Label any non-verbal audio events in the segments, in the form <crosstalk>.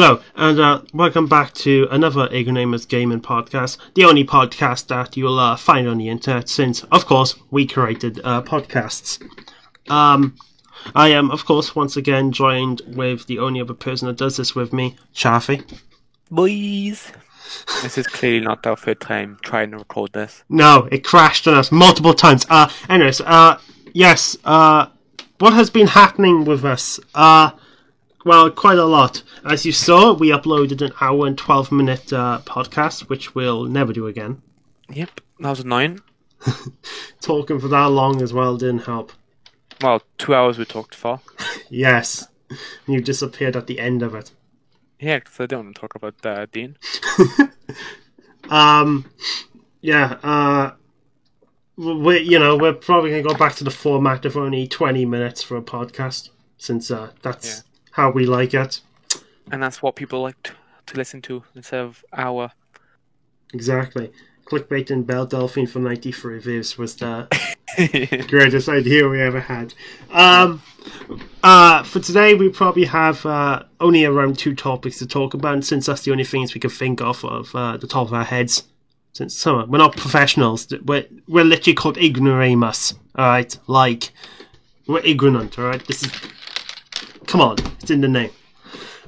Hello, and uh, welcome back to another Ignoramus Gaming Podcast, the only podcast that you'll uh, find on the internet since, of course, we created uh, podcasts. Um, I am, of course, once again joined with the only other person that does this with me, Chaffee. Boys! This is clearly not our third time trying to record this. No, it crashed on us multiple times. Uh, anyways, uh, yes, uh, what has been happening with us? Uh, well, quite a lot. As you saw, we uploaded an hour and 12 minute uh, podcast, which we'll never do again. Yep, that was annoying. <laughs> Talking for that long as well didn't help. Well, two hours we talked for. <laughs> Yes, you disappeared at the end of it. Yeah, because I don't want to talk about uh, Dean. <laughs> Um, yeah, uh, we, you know, we're probably going to go back to the format of only 20 minutes for a podcast, since uh, that's. How we like it. And that's what people like to, to listen to instead of our. Exactly. Clickbait and Belle Delphine for 93 views was the <laughs> greatest idea we ever had. Um, uh, for today, we probably have uh, only around two topics to talk about, since that's the only things we can think of of uh, the top of our heads. Since so, we're not professionals, we're, we're literally called ignoramus, alright? Like, we're ignorant, alright? This is. Come on, it's in the name.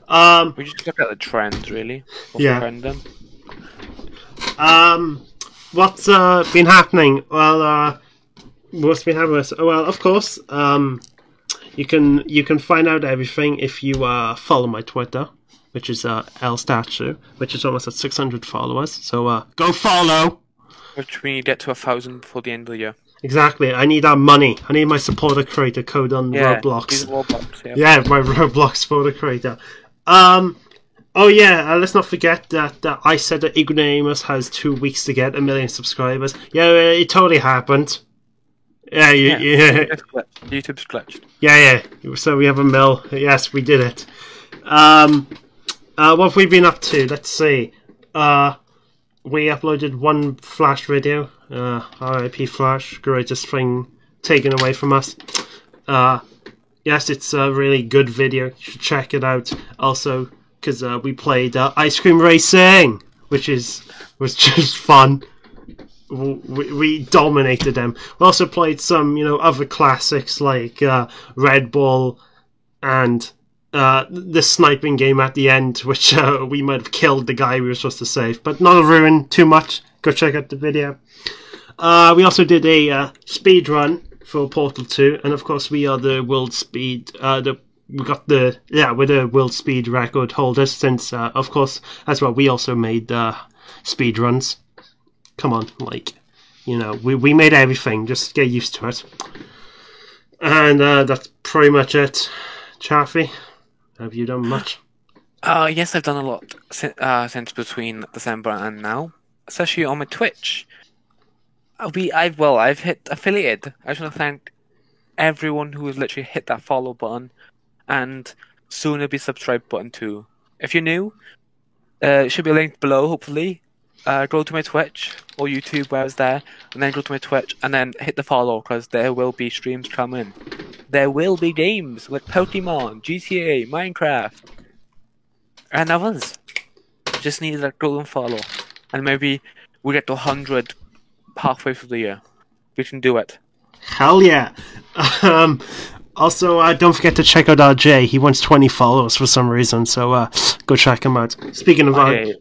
Um, we just look at the trends, really. What's Yeah. Um, what's uh, been happening? Well, uh, what's been happening? Well, of course, um, you can you can find out everything if you uh, follow my Twitter, which is uh, L Statue, which is almost at six hundred followers. So uh, go follow. Which we need to get to a thousand before the end of the year. Exactly. I need that money. I need my supporter creator code on Yeah, Roblox. Roblox, yeah. Yeah, my <laughs> Roblox supporter creator. Um. Oh yeah, uh, let's not forget that uh, I said that Ignoramus has two weeks to get a million subscribers. Yeah, it totally happened. Yeah, you, Yeah. yeah, <laughs> YouTube's glitched. yeah, yeah. So we have a mill. Yes, we did it. Um, uh, what have we been up to? Let's see. Uh, we uploaded one Flash video. Uh, RIP Flash, greatest thing taken away from us. Uh, yes, it's a really good video. You should check it out. Also, because uh, we played uh, Ice Cream Racing, which is was <laughs> just fun. We, we dominated them. We also played some, you know, other classics like uh, Red Bull and uh, the sniping game at the end, which uh, we might have killed the guy we were supposed to save, but not a ruin too much. Go check out the video. Uh, we also did a uh, speed run for Portal 2, and of course we are the world speed. Uh, the we got the yeah we're the world speed record holders since of course as well we also made speed runs. Come on, like you know we we made everything. Just get used to it. And that's pretty much it. Chaffee, have you done much? Uh, yes, I've done a lot since, uh, since between December and now, especially on my Twitch. Uh, We, I've well, I've hit affiliated. I just want to thank everyone who has literally hit that follow button, and soon there'll be subscribe button too. If you're new, uh, it should be linked below. Hopefully, uh, go to my Twitch or YouTube where it's there, and then go to my Twitch, and then hit the follow because there will be streams coming. There will be games like Pokemon, GTA, Minecraft and others. Just need a go and follow. And maybe we get to 100 halfway through the year. We can do it. Hell yeah! Um, also, uh, don't forget to check out RJ. He wants 20 followers for some reason, so uh, go check him out. Speaking of R- Okay.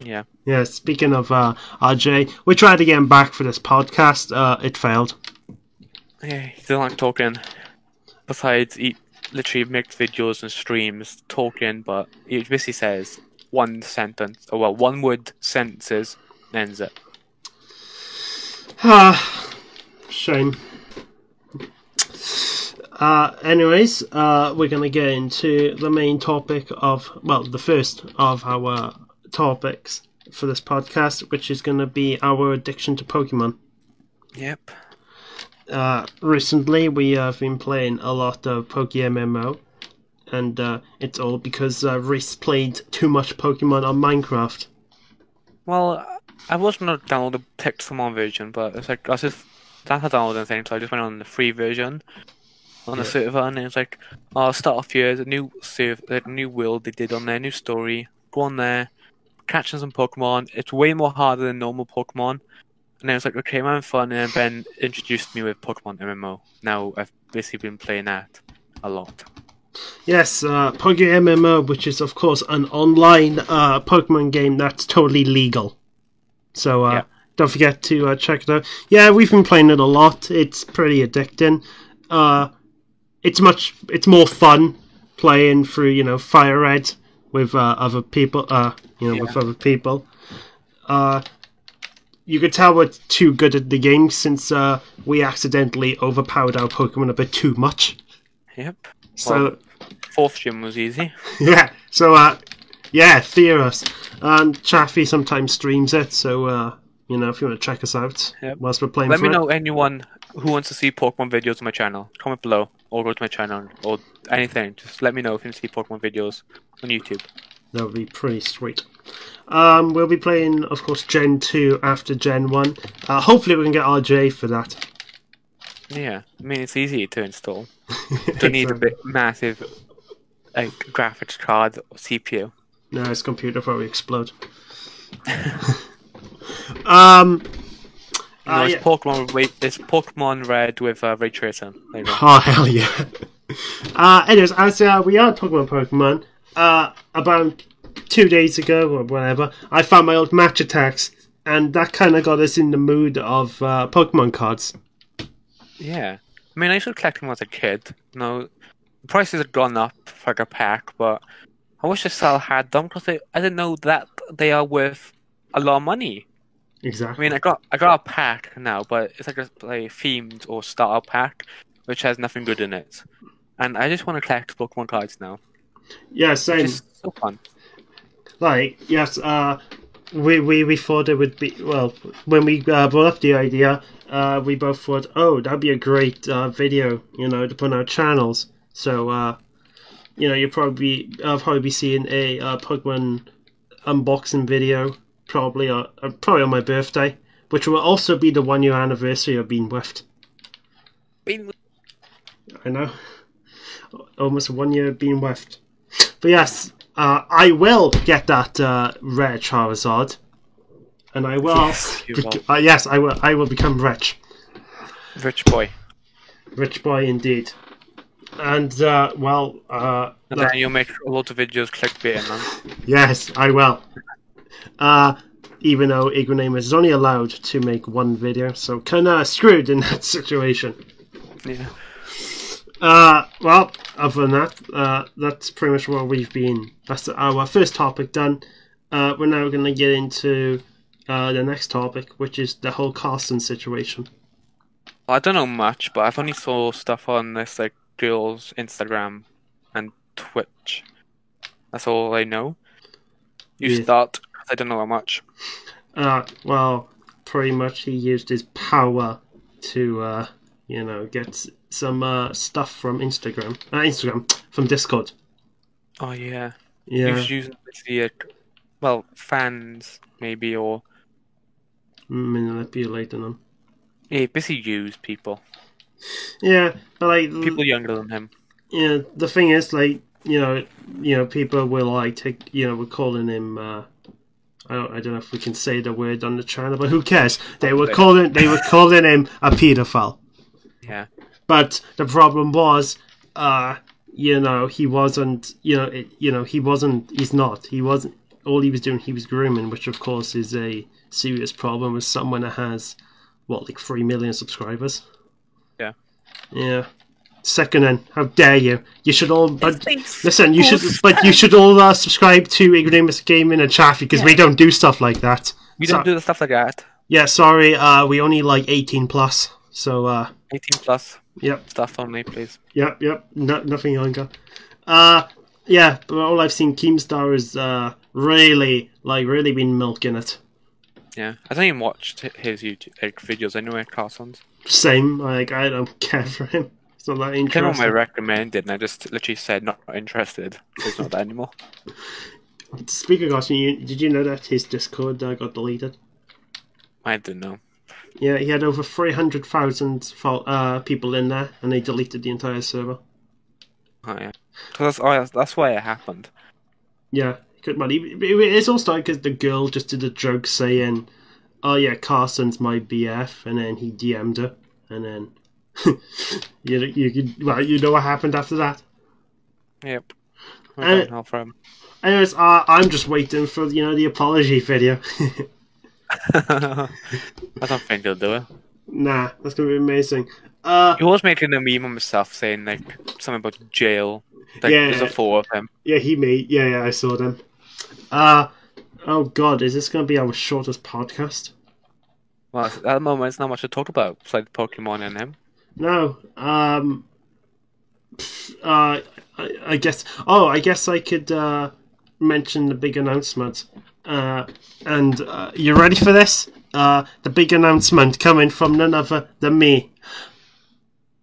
Yeah. yeah, speaking of uh, RJ, we tried to get him back for this podcast. Uh, it failed. Yeah, he doesn't like talking. Besides, he literally makes videos and streams talking, but he basically says one sentence, or well, one word sentences, and ends it. Ah, shame. Uh, anyways, uh, we're gonna get into the main topic of, well, the first of our topics for this podcast, which is gonna be our addiction to Pokemon. Yep. Uh, recently, we have been playing a lot of PokeMMO, and uh, it's all because uh, Reese played too much Pokemon on Minecraft. Well, I was gonna download the Pixelmon version, but it's like I was just that's not download anything, so I just went on the free version. on Yeah. the server, and it was like, "Oh, start off here, the new server, the new world they did on their new story. Go on there, catching some Pokemon. It's way more harder than normal Pokemon." And I was like, "Okay, I'm having fun." And then Ben introduced me with Pokemon MMO. Now I've basically been playing that a lot. Yes, uh, PokeMMO, which is of course an online uh, Pokemon game that's totally legal. So uh, Yeah. don't forget to uh, check it out. Yeah, we've been playing it a lot. It's pretty addicting. Uh, it's much, it's more fun playing through you know Fire Red with uh, other people. Uh, you know, with other people. Uh, you could tell we're too good at the game since uh, we accidentally overpowered our Pokemon a bit too much. Yep. So. Well- Fourth gym was easy. <laughs> Yeah. So, uh, yeah, Theros. And Chaffee sometimes streams it, so, uh, you know, if you want to check us out Yep. whilst we're playing Let for me it. know anyone who wants to see Pokemon videos on my channel. Comment below, or go to my channel, or anything. Just let me know if you want to see Pokemon videos on YouTube. That would be pretty sweet. Um, we'll be playing, of course, Gen 2 after Gen 1. Uh, hopefully, we can get RJ for that. Yeah, I mean it's easy to install. <laughs> Don't need a bit massive like graphics card or CPU. No, his computer probably explode. <laughs> um, No, uh, it's yeah. Pokemon. It's Pokemon Red with uh, ray tracing. There you go. Oh hell yeah! <laughs> Uh, anyways, as uh, we are talking about Pokemon, uh, about two days ago or whatever, I found my old Match Attax, and that kind of got us in the mood of uh, Pokemon cards. Yeah, I mean I used to collect them as a kid. No, the prices have gone up for like a pack, but I wish I still had them because I didn't know that they are worth a lot of money. Exactly. I mean, I got I got a pack now, but it's like a like, themed or starter pack, which has nothing good in it. And I just want to collect Pokemon cards now. Yeah, same. It's so fun. Like yes, uh, we we we thought it would be well when we uh, brought up the idea. Uh, we both thought, oh, that'd be a great uh, video, you know, to put on our channels. So, uh, you know, you'll probably I'll probably be seeing a uh, Pokemon unboxing video, probably uh, uh, probably on my birthday, which will also be the one year anniversary of being whiffed. Been- I know, almost one year of being whiffed. But yes, uh, I will get that uh, rare Charizard, and I will. Yes, bec- uh, yes, I will. I will become rich, Rich boy. rich boy indeed. And uh, well, uh, And then you'll make a lot of videos clickbaiting <laughs> them. yes, I will. Uh, even though Ignoramus is only allowed to make one video, so kind of screwed in that <laughs> situation. Yeah. Uh, well, other than that, uh, that's pretty much what we've been. That's our first topic done. Uh, we're now going to get into uh, the next topic, which is the whole Carson situation. I don't know much, but I've only saw stuff on this like girl's Instagram and Twitch. That's all I know. You Yeah. start. I don't know how much. Uh, well, pretty much he used his power to, uh, you know, get some uh, stuff from Instagram. Uh, Instagram, from Discord. Oh yeah. Yeah. He was using the well fans maybe or Manipulating them. yeah, basically use people. Yeah, but like People younger than him. yeah, the thing is, like, you know, you know, people will like take, you know, we're calling him. Uh, I don't, I don't know if we can say the word on the channel, but who cares? They were calling, they were calling him a paedophile. Yeah. But the problem was, uh, you know, he wasn't, you know, it, you know, he wasn't, he's not, he wasn't. All he was doing, he was grooming, which of course is a serious problem with someone that has, what, like three million subscribers. Yeah. Yeah. Second, then, how dare you? You should all. But, thanks. listen, you should, Goose. but you should all uh, subscribe to Ignoramus Gaming and Chaffee because we don't do stuff like that. We So- don't do the stuff like that. Yeah, sorry, uh, we only like eighteen plus. So, uh, 18 plus yep. stuff only, please. Yep, yep. No, nothing younger. Uh, yeah, but all I've seen Keemstar is uh, really, like, really been milking it. Yeah. I don't even watch his YouTube like, videos anyway, Carson's. Same, like, I don't <laughs> care for him. It's not that interesting. Came on my recommended and I just literally said not interested. It's not that anymore. <laughs> Speaking of Carson, you, did you know that his Discord uh, got deleted? I didn't know. Yeah, he had over 300,000 fol- uh, people in there, and they deleted the entire server. Oh yeah, that's, oh, that's that's why it happened. Yeah, good money. It- it- It's all started because the girl just did a joke saying, "Oh yeah, Carson's my BF," and then he DM'd her, and then <laughs> you know, you could well, you know what happened after that. Yep. I don't know from. Anyways, uh, I'm just waiting for you know the apology video. <laughs> I don't think they'll do it. nah, that's gonna be amazing. Uh, He was making a meme of himself saying like something about jail. Like Yeah. there's a photo of him. yeah, he made. Yeah, yeah, I saw them. Uh, oh god, is this gonna be our shortest podcast? Well, at the moment, it's not much to talk about besides Pokemon and him. No. Um. Uh, I, I guess. Oh, I guess I could uh, mention the big announcement. Uh, and uh, you ready for this? Uh, the big announcement coming from none other than me.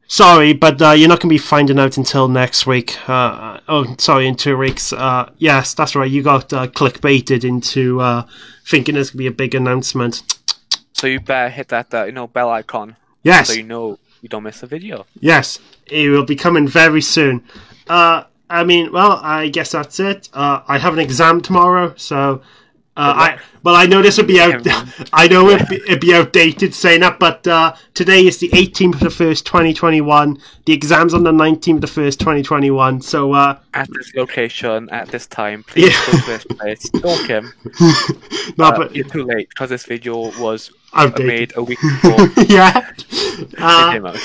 Sorry, but uh, you're not going to be finding out until next week. Uh, oh, sorry, in two weeks. Uh, yes, that's right. You got uh, clickbaited into uh, thinking there's going to be a big announcement. So you better hit that uh, you know bell icon Yes. so you know you don't miss a video. Yes, it will be coming very soon. Uh, I mean, well, I guess that's it. Uh, I have an exam tomorrow, so uh, I well, I know this will be out. <laughs> I know it'd be, it'd be outdated saying that, but uh, today is the 18th of the first, 2021. The exam's on the 19th of the first, 2021. So uh, At this location, at this time, please Yeah. go to this place. Him. <laughs> no, Uh, but you're too late because this video was outdated. made a week before <laughs> yeah. Uh,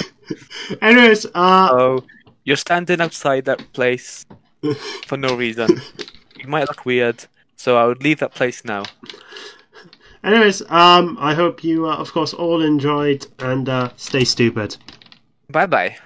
anyways, uh, So you're standing outside that place <laughs> for no reason. You might look weird, so I would leave that place now. anyways, um, I hope you, uh, of course, all enjoyed and uh, stay stupid. Bye bye.